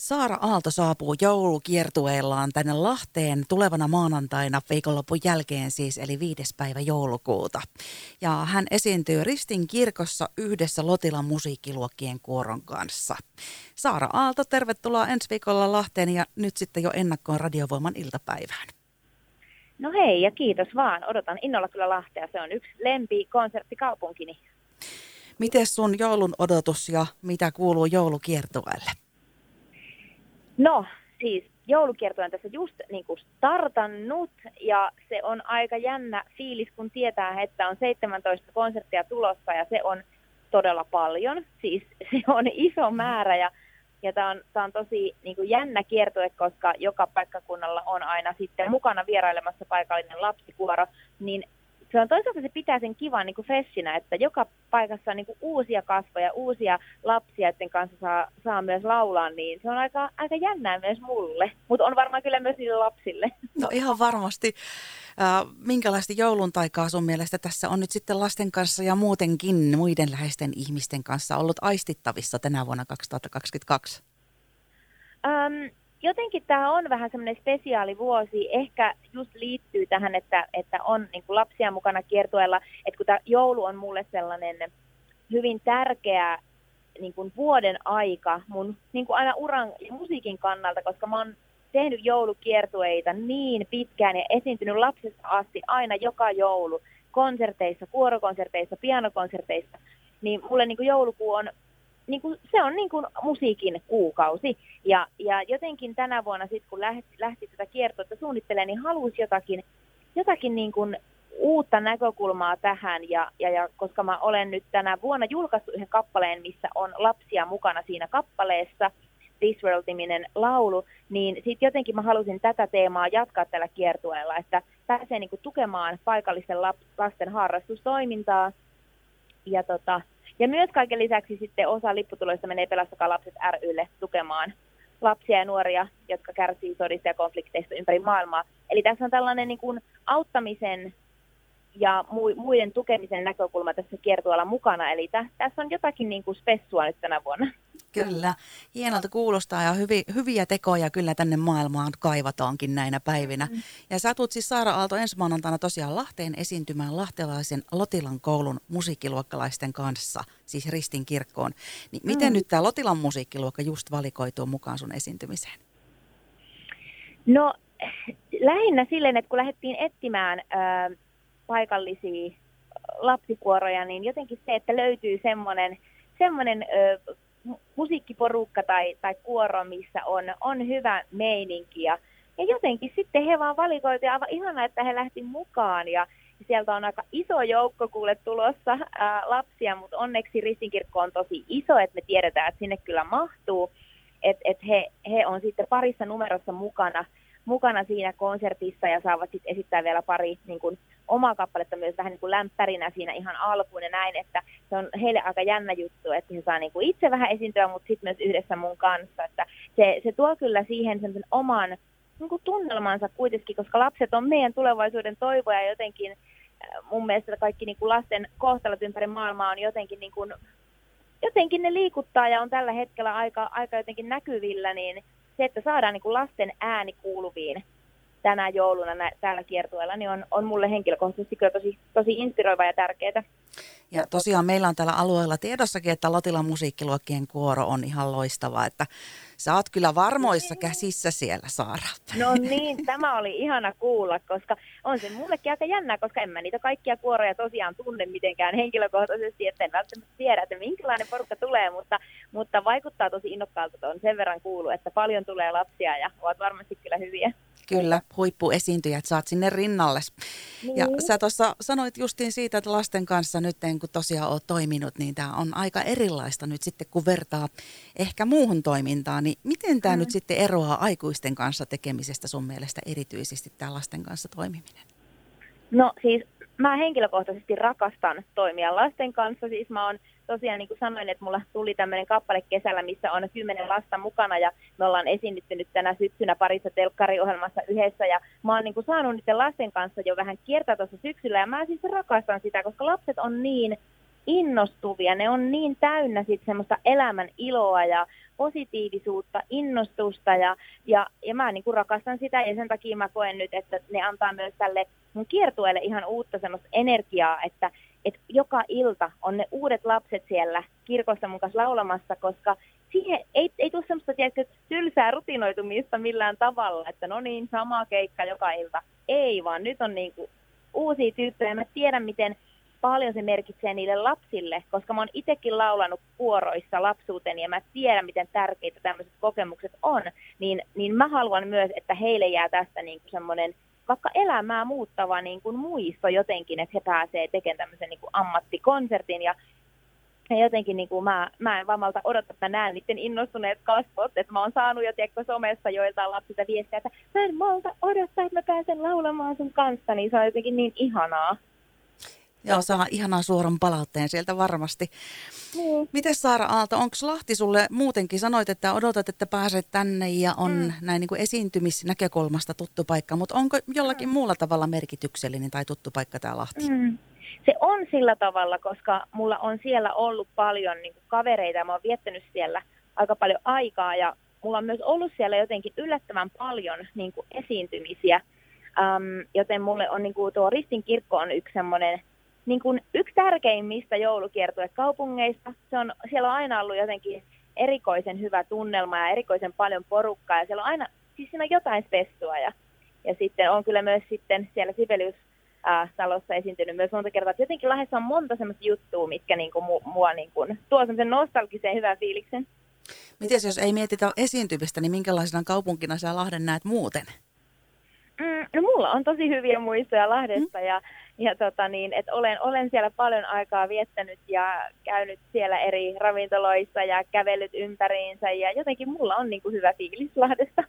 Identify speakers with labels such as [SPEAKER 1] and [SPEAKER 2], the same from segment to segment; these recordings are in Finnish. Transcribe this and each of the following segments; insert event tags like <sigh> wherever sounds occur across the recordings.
[SPEAKER 1] Saara Aalto saapuu joulukiertueellaan tänne Lahteen tulevana maanantaina viikonlopun jälkeen siis, eli viides päivä joulukuuta. Ja hän esiintyy Ristin kirkossa yhdessä Lotilan musiikkiluokkien kuoron kanssa. Saara Aalto, tervetuloa ensi viikolla Lahteen ja nyt sitten jo ennakkoon Radiovoiman iltapäivään.
[SPEAKER 2] No hei ja kiitos vaan. Odotan innolla kyllä Lahtea. Se on yksi lempi konserttikaupunkini.
[SPEAKER 1] Miten sun joulun odotus ja mitä kuuluu joulukiertueelle?
[SPEAKER 2] No, siis joulukierto on tässä just niin kuin startannut ja se on aika jännä fiilis, kun tietää, että on 17 konserttia tulossa ja se on todella paljon. Siis <laughs> se on iso määrä ja, ja tämä on, on tosi niin kuin jännä kiertue, koska joka paikkakunnalla on aina sitten mukana vierailemassa paikallinen lapsikuoro, niin se on toisaalta se pitää sen kivan niin kuin fessinä, että joka paikassa on niin kuin uusia kasvoja, uusia lapsia, joiden kanssa saa, saa myös laulaa, niin se on aika, aika jännää myös mulle, mutta on varmaan kyllä myös niille lapsille.
[SPEAKER 1] No ihan varmasti. Äh, minkälaista joulun taikaa sun mielestä tässä on nyt sitten lasten kanssa ja muutenkin muiden läheisten ihmisten kanssa ollut aistittavissa tänä vuonna 2022?
[SPEAKER 2] Um, jotenkin tämä on vähän semmoinen spesiaalivuosi. Ehkä just liittyy tähän, että, että on niin kuin lapsia mukana kiertueella. Että kun tämä joulu on mulle sellainen hyvin tärkeä niin kuin vuoden aika mun niin kuin aina uran ja musiikin kannalta, koska mä oon tehnyt joulukiertueita niin pitkään ja esiintynyt lapsesta asti aina joka joulu konserteissa, kuorokonserteissa, pianokonserteissa, niin mulle niin kuin joulukuu on niin kuin, se on niin kuin musiikin kuukausi. Ja, ja jotenkin tänä vuonna, sit, kun lähti, lähti tätä kiertoa suunnittelemaan, niin halusi jotakin, jotakin niin kuin uutta näkökulmaa tähän. Ja, ja, ja koska mä olen nyt tänä vuonna julkaistu yhden kappaleen, missä on lapsia mukana siinä kappaleessa, This World-niminen laulu, niin sitten jotenkin mä halusin tätä teemaa jatkaa tällä kiertueella, että pääsee niin kuin tukemaan paikallisten lasten harrastustoimintaa. Ja tota, ja myös kaiken lisäksi sitten osa lipputuloista menee Pelastakaa lapset rylle tukemaan lapsia ja nuoria, jotka kärsii sodista ja konflikteista ympäri maailmaa. Eli tässä on tällainen niin kuin auttamisen ja muiden tukemisen näkökulma tässä kiertueella mukana. Eli tässä on jotakin niin kuin spessua nyt tänä vuonna.
[SPEAKER 1] Kyllä, hienolta kuulostaa ja hyvi, hyviä tekoja kyllä tänne maailmaan kaivataankin näinä päivinä. Mm. Ja sä tulet siis Saara Aalto ensi maanantaina tosiaan Lahteen esiintymään lahtelaisen Lotilan koulun musiikkiluokkalaisten kanssa, siis Ristin kirkkoon. Niin miten mm. nyt tämä Lotilan musiikkiluokka just valikoituu mukaan sun esiintymiseen?
[SPEAKER 2] No lähinnä silleen, että kun lähdettiin etsimään äh, paikallisia lapsikuoroja, niin jotenkin se, että löytyy semmoinen semmoinen musiikkiporukka tai, tai kuoro, missä on, on hyvä meininki. Ja, ja jotenkin sitten he vaan valikoivat ja aivan ihanaa, että he lähti mukaan. Ja sieltä on aika iso joukko kuule tulossa ää, lapsia, mutta onneksi Ristinkirkko on tosi iso, että me tiedetään, että sinne kyllä mahtuu. Että et he, he on sitten parissa numerossa mukana, mukana siinä konsertissa ja saavat sitten esittää vielä pari niin kuin, omaa kappaletta myös vähän niin kuin lämpärinä siinä ihan alkuun ja näin, että se on heille aika jännä juttu, että he saa niin kuin itse vähän esiintyä, mutta sitten myös yhdessä mun kanssa, että se, se tuo kyllä siihen sen oman niin kuin tunnelmansa kuitenkin, koska lapset on meidän tulevaisuuden toivoja jotenkin äh, mun mielestä kaikki niin kuin lasten kohtalot ympäri maailmaa on jotenkin niin kuin, jotenkin ne liikuttaa ja on tällä hetkellä aika, aika jotenkin näkyvillä, niin se, että saadaan niin kuin lasten ääni kuuluviin tänä jouluna nä- täällä kiertueella, niin on, on mulle henkilökohtaisesti kyllä tosi, tosi inspiroiva ja tärkeää.
[SPEAKER 1] Ja tosiaan meillä on täällä alueella tiedossakin, että Lotilan musiikkiluokkien kuoro on ihan loistava, että sä oot kyllä varmoissa niin. käsissä siellä, Saara.
[SPEAKER 2] No niin, tämä oli ihana kuulla, koska on se mullekin aika jännää, koska en mä niitä kaikkia kuoroja tosiaan tunne mitenkään henkilökohtaisesti, että en välttämättä tiedä, että minkälainen porukka tulee, mutta, mutta vaikuttaa tosi innokkaalta, että on sen verran kuullut, että paljon tulee lapsia ja ovat varmasti kyllä hyviä.
[SPEAKER 1] Kyllä, huippuesiintyjät saat sinne rinnalle. Niin. Ja sä tuossa sanoit justiin siitä, että lasten kanssa nyt kun tosiaan oot toiminut, niin tämä on aika erilaista nyt sitten, kun vertaa ehkä muuhun toimintaan. Niin miten tämä mm. nyt sitten eroaa aikuisten kanssa tekemisestä sun mielestä erityisesti tämä lasten kanssa toimiminen?
[SPEAKER 2] No siis mä henkilökohtaisesti rakastan toimia lasten kanssa. Siis mä oon tosiaan niin kuin sanoin, että mulla tuli tämmöinen kappale kesällä, missä on kymmenen lasta mukana ja me ollaan esiinnytty nyt tänä syksynä parissa telkkariohjelmassa yhdessä. Ja mä oon niin kuin saanut niiden lasten kanssa jo vähän kiertää tuossa syksyllä ja mä siis rakastan sitä, koska lapset on niin innostuvia, ne on niin täynnä sitten semmoista elämän iloa ja positiivisuutta, innostusta ja, ja, ja mä niin kuin rakastan sitä ja sen takia mä koen nyt, että ne antaa myös tälle mun kiertueelle ihan uutta semmoista energiaa, että, että joka ilta on ne uudet lapset siellä kirkossa mun kanssa laulamassa, koska siihen ei, ei tule semmoista tiedätkö, tylsää rutinoitumista millään tavalla, että no niin, sama keikka joka ilta. Ei, vaan nyt on niin kuin uusia tyyppejä. Mä tiedän, miten paljon se merkitsee niille lapsille, koska mä oon itsekin laulanut kuoroissa lapsuuteni ja mä tiedän, miten tärkeitä tämmöiset kokemukset on, niin, niin mä haluan myös, että heille jää tästä niin kuin semmoinen vaikka elämää muuttava niin kuin muisto jotenkin, että he pääsee tekemään tämmöisen niin kuin ammattikonsertin. Ja ja jotenkin niin kuin mä, mä en vaan malta odottaa, että mä näen niiden innostuneet kasvot, että mä oon saanut jo tiedätkö, somessa joiltain lapsilta viestiä, että mä en malta odottaa, että mä pääsen laulamaan sun kanssa, niin se on jotenkin niin ihanaa.
[SPEAKER 1] Joo, saa ihanaa suoran palautteen sieltä varmasti. Mm. Miten Saara Aalto, onko Lahti sulle muutenkin, sanoit, että odotat, että pääset tänne ja on mm. näin niin kuin esiintymisnäkökulmasta tuttu paikka, mutta onko jollakin mm. muulla tavalla merkityksellinen tai tuttu paikka tämä Lahti? Mm.
[SPEAKER 2] Se on sillä tavalla, koska mulla on siellä ollut paljon niin kuin kavereita ja mä oon viettänyt siellä aika paljon aikaa ja mulla on myös ollut siellä jotenkin yllättävän paljon niin kuin esiintymisiä, um, joten mulle on niin kuin tuo Ristin kirkko on yksi semmoinen niin kuin yksi tärkeimmistä joulukiertuekaupungeista. Se on, siellä on aina ollut jotenkin erikoisen hyvä tunnelma ja erikoisen paljon porukkaa ja siellä on aina, siis siinä on jotain spessua ja, ja sitten on kyllä myös sitten siellä Sibelius talossa esiintynyt myös monta kertaa. Että jotenkin Lahdessa on monta semmoista juttua, mitkä niin kuin, mu, mua niin kuin, tuo semmoisen nostalgisen hyvän fiiliksen.
[SPEAKER 1] Miten jos ei mietitä esiintymistä, niin minkälaisena kaupunkina sä Lahden näet muuten?
[SPEAKER 2] Mm, no mulla on tosi hyviä muistoja Lahdesta mm. ja ja tota niin, että olen, olen siellä paljon aikaa viettänyt ja käynyt siellä eri ravintoloissa ja kävellyt ympäriinsä ja jotenkin mulla on niin kuin hyvä fiilis Lahdesta.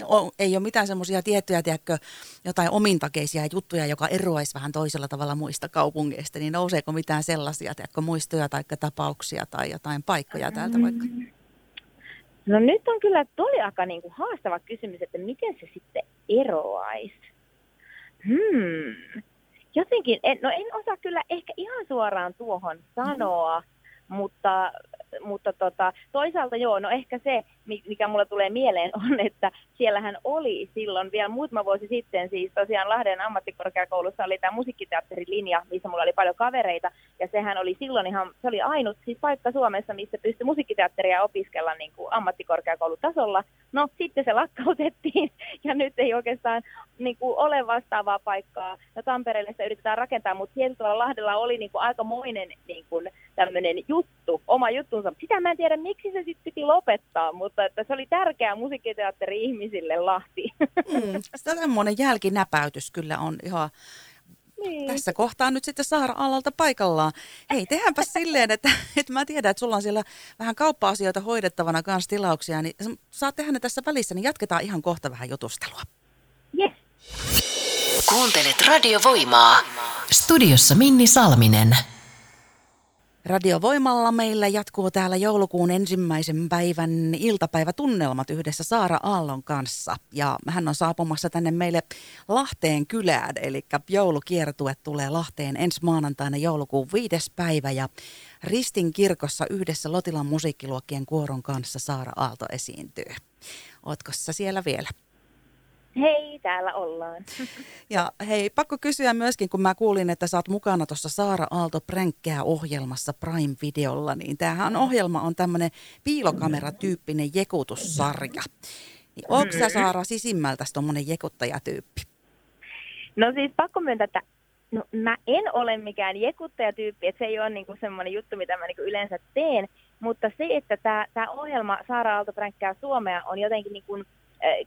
[SPEAKER 1] No, ei ole mitään semmoisia tiettyjä, tiedätkö, jotain omintakeisia juttuja, joka eroaisi vähän toisella tavalla muista kaupungeista, niin nouseeko mitään sellaisia, tiedätkö, muistoja tai tapauksia tai jotain paikkoja täältä vaikka?
[SPEAKER 2] No nyt on kyllä tuli aika niin kuin haastava kysymys, että miten se sitten eroaisi. Hmm jotenkin, en, no en osaa kyllä ehkä ihan suoraan tuohon sanoa, mm-hmm. mutta mutta tota, toisaalta joo, no ehkä se, mikä mulle tulee mieleen <laughs> on, että siellähän oli silloin vielä muutama vuosi sitten, siis tosiaan Lahden ammattikorkeakoulussa oli tämä musiikkiteatterilinja, missä mulla oli paljon kavereita, ja sehän oli silloin ihan, se oli ainut siis paikka Suomessa, missä pystyi musiikkiteatteria opiskella niin kuin ammattikorkeakoulutasolla. No sitten se lakkautettiin, <laughs> ja nyt ei oikeastaan niin kuin, ole vastaavaa paikkaa. No Tampereelle sitä yritetään rakentaa, mutta tietyllä Lahdella oli niin kuin, aikamoinen niin kuin, tämmöinen juttu, oma juttunsa. Sitä mä en tiedä, miksi se sitten piti lopettaa, mutta että se oli tärkeä musiikkiteatteri ihmisille Lahti.
[SPEAKER 1] Mm, semmoinen jälkinäpäytys kyllä on ihan niin. Tässä kohtaa nyt sitten Saara Alalta paikallaan. Hei, tehdäänpä silleen, että, että mä tiedän, että sulla on siellä vähän kauppa-asioita hoidettavana kanssa tilauksia, niin saat tehdä ne tässä välissä, niin jatketaan ihan kohta vähän jutustelua.
[SPEAKER 2] Yes.
[SPEAKER 3] Kuuntelet radiovoimaa. Studiossa Minni Salminen.
[SPEAKER 1] Radiovoimalla meillä jatkuu täällä joulukuun ensimmäisen päivän iltapäivätunnelmat yhdessä Saara Aallon kanssa. Ja hän on saapumassa tänne meille Lahteen kylään, eli joulukiertue tulee Lahteen ensi maanantaina joulukuun viides päivä. Ja Ristin kirkossa yhdessä Lotilan musiikkiluokkien kuoron kanssa Saara Aalto esiintyy. Ootko siellä vielä?
[SPEAKER 2] Hei, täällä ollaan. <laughs>
[SPEAKER 1] Ja hei, pakko kysyä myöskin, kun mä kuulin, että sä oot mukana tuossa Saara Aalto pränkkää ohjelmassa Prime-videolla, niin tämähän ohjelma on tämmöinen piilokameratyyppinen jekutussarja. Niin onko sä Saara sisimmältä tuommoinen jekuttajatyyppi?
[SPEAKER 2] No siis pakko myöntää, että no, mä en ole mikään jekuttajatyyppi, että se ei ole niinku semmoinen juttu, mitä mä niinku yleensä teen, mutta se, että tämä ohjelma Saara Aalto pränkkää Suomea on jotenkin niin kuin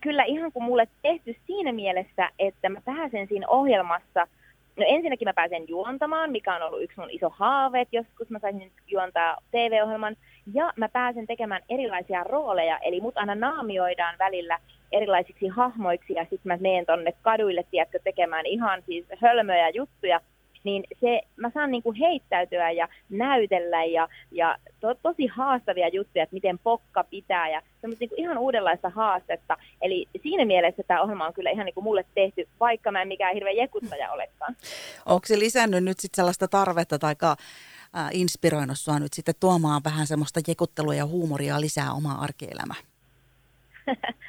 [SPEAKER 2] kyllä ihan kuin mulle tehty siinä mielessä, että mä pääsen siinä ohjelmassa, no ensinnäkin mä pääsen juontamaan, mikä on ollut yksi mun iso haave, että joskus mä saisin juontaa TV-ohjelman, ja mä pääsen tekemään erilaisia rooleja, eli mut aina naamioidaan välillä erilaisiksi hahmoiksi, ja sitten mä menen tonne kaduille, tiedätkö, tekemään ihan siis hölmöjä juttuja, niin se, mä saan niin kuin heittäytyä ja näytellä ja, ja to, tosi haastavia juttuja, että miten pokka pitää ja semmoista niin kuin ihan uudenlaista haastetta. Eli siinä mielessä tämä ohjelma on kyllä ihan niin kuin mulle tehty, vaikka mä en mikään hirveä jekuttaja olekaan.
[SPEAKER 1] Onko se lisännyt nyt sitten sellaista tarvetta tai äh, inspiroinut sua nyt sitten tuomaan vähän semmoista jekuttelua ja huumoria lisää omaa arkielämää? <laughs>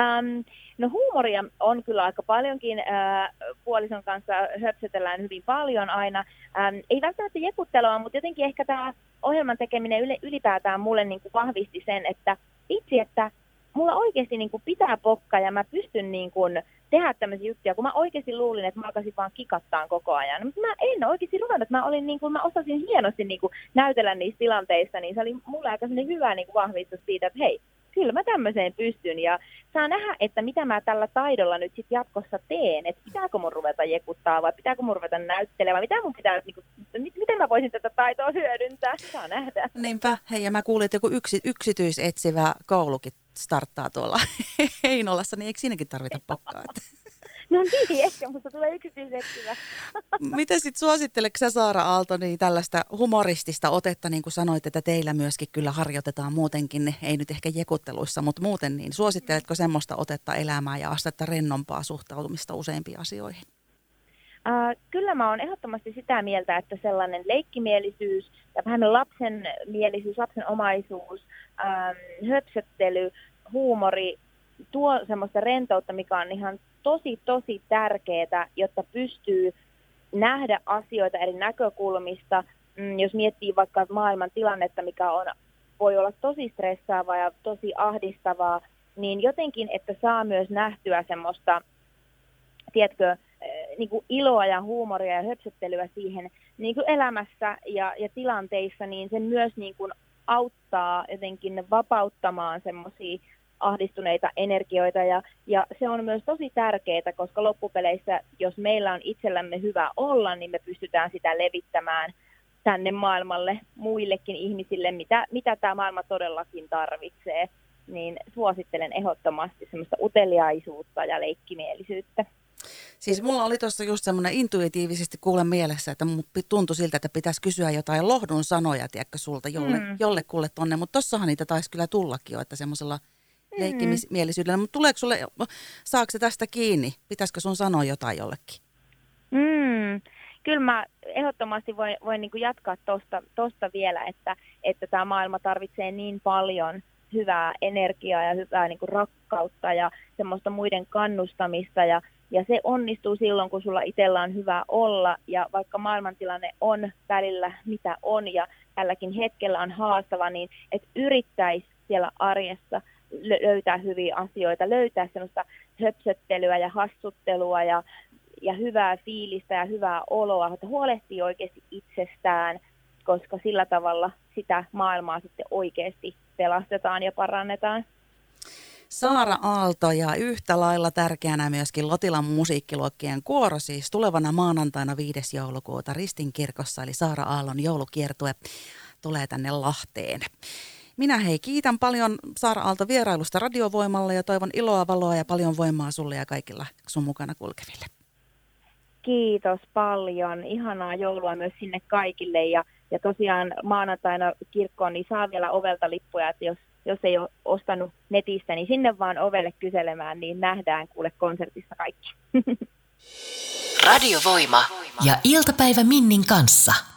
[SPEAKER 2] um, no huumoria on kyllä aika paljonkin. Äh, puolison kanssa höpsetellään hyvin paljon aina. Ähm, ei välttämättä jekuttelua, mutta jotenkin ehkä tämä ohjelman tekeminen ylipäätään mulle niin kuin vahvisti sen, että itse, että mulla oikeasti niin kuin pitää pokkaa ja mä pystyn niin kuin tehdä tämmöisiä juttuja, kun mä oikeasti luulin, että mä alkaisin vaan kikattaa koko ajan. Mutta mä en oikeasti ruvennut, mä, olin niin kuin, mä osasin hienosti niin kuin näytellä niissä tilanteissa, niin se oli mulle aika hyvä niin kuin vahvistus siitä, että hei, kyllä mä tämmöiseen pystyn ja saa nähdä, että mitä mä tällä taidolla nyt sit jatkossa teen, että pitääkö mun ruveta jekuttaa vai pitääkö mun ruveta näyttelemään, mitä mun pitää, niin kuin, miten mä voisin tätä taitoa hyödyntää, saa nähdä.
[SPEAKER 1] Niinpä, hei ja mä kuulin, että joku yksi, yksityisetsivä koulukin starttaa tuolla <laughs> Heinolassa, niin eikö siinäkin tarvita <laughs> pakkaa?
[SPEAKER 2] No niin, ehkä musta tulee yksityisetsivä.
[SPEAKER 1] Miten sitten suositteletko sä Saara Aalto niin tällaista humoristista otetta, niin kuin sanoit, että teillä myöskin kyllä harjoitetaan muutenkin, ei nyt ehkä jekutteluissa, mutta muuten, niin suositteletko semmoista otetta elämään ja astetta rennompaa suhtautumista useimpiin asioihin?
[SPEAKER 2] Uh, kyllä mä oon ehdottomasti sitä mieltä, että sellainen leikkimielisyys ja vähän lapsen mielisyys, lapsen omaisuus, ähm, höpsöttely, huumori tuo semmoista rentoutta, mikä on ihan tosi, tosi tärkeää, jotta pystyy nähdä asioita eri näkökulmista. Mm, jos miettii vaikka maailman tilannetta, mikä on, voi olla tosi stressaavaa ja tosi ahdistavaa, niin jotenkin, että saa myös nähtyä semmoista, tiedätkö, eh, niin kuin iloa ja huumoria ja höpsöttelyä siihen niin kuin elämässä ja, ja tilanteissa, niin sen myös niin kuin auttaa jotenkin vapauttamaan semmoisia ahdistuneita energioita ja, ja se on myös tosi tärkeää, koska loppupeleissä, jos meillä on itsellämme hyvä olla, niin me pystytään sitä levittämään tänne maailmalle muillekin ihmisille, mitä, mitä tämä maailma todellakin tarvitsee, niin suosittelen ehdottomasti semmoista uteliaisuutta ja leikkimielisyyttä.
[SPEAKER 1] Siis mulla oli tuossa just semmoinen intuitiivisesti kuulen mielessä, että mun tuntui siltä, että pitäisi kysyä jotain lohdun sanoja, tiedätkö, sulta jolle, mm. jollekulle tonne, mutta tossahan niitä taisi kyllä tullakin jo, että semmoisella – leikkimielisyydellä. Mutta tuleeko sulle, saako se tästä kiinni? Pitäisikö sun sanoa jotain jollekin?
[SPEAKER 2] Mm, kyllä mä ehdottomasti voin, voin niin jatkaa tuosta tosta vielä, että, että tämä maailma tarvitsee niin paljon hyvää energiaa ja hyvää niin rakkautta ja semmoista muiden kannustamista ja, ja se onnistuu silloin, kun sulla itsellä on hyvä olla ja vaikka maailmantilanne on välillä mitä on ja tälläkin hetkellä on haastava, niin että yrittäisi siellä arjessa – löytää hyviä asioita, löytää semmoista höpsöttelyä ja hassuttelua ja, ja hyvää fiilistä ja hyvää oloa, että huolehtii oikeasti itsestään, koska sillä tavalla sitä maailmaa sitten oikeasti pelastetaan ja parannetaan.
[SPEAKER 1] Saara Aalto ja yhtä lailla tärkeänä myöskin Lotilan musiikkiluokkien kuoro, siis tulevana maanantaina 5. joulukuuta Ristin kirkossa, eli Saara Aallon joulukiertue tulee tänne Lahteen. Minä hei kiitän paljon Saara Aalto vierailusta radiovoimalla ja toivon iloa, valoa ja paljon voimaa sulle ja kaikilla sun mukana kulkeville.
[SPEAKER 2] Kiitos paljon. Ihanaa joulua myös sinne kaikille ja, ja tosiaan maanantaina kirkkoon niin saa vielä ovelta lippuja, että jos, jos ei ole ostanut netistä, niin sinne vaan ovelle kyselemään, niin nähdään kuule konsertissa kaikki. <laughs>
[SPEAKER 3] Radiovoima ja iltapäivä Minnin kanssa.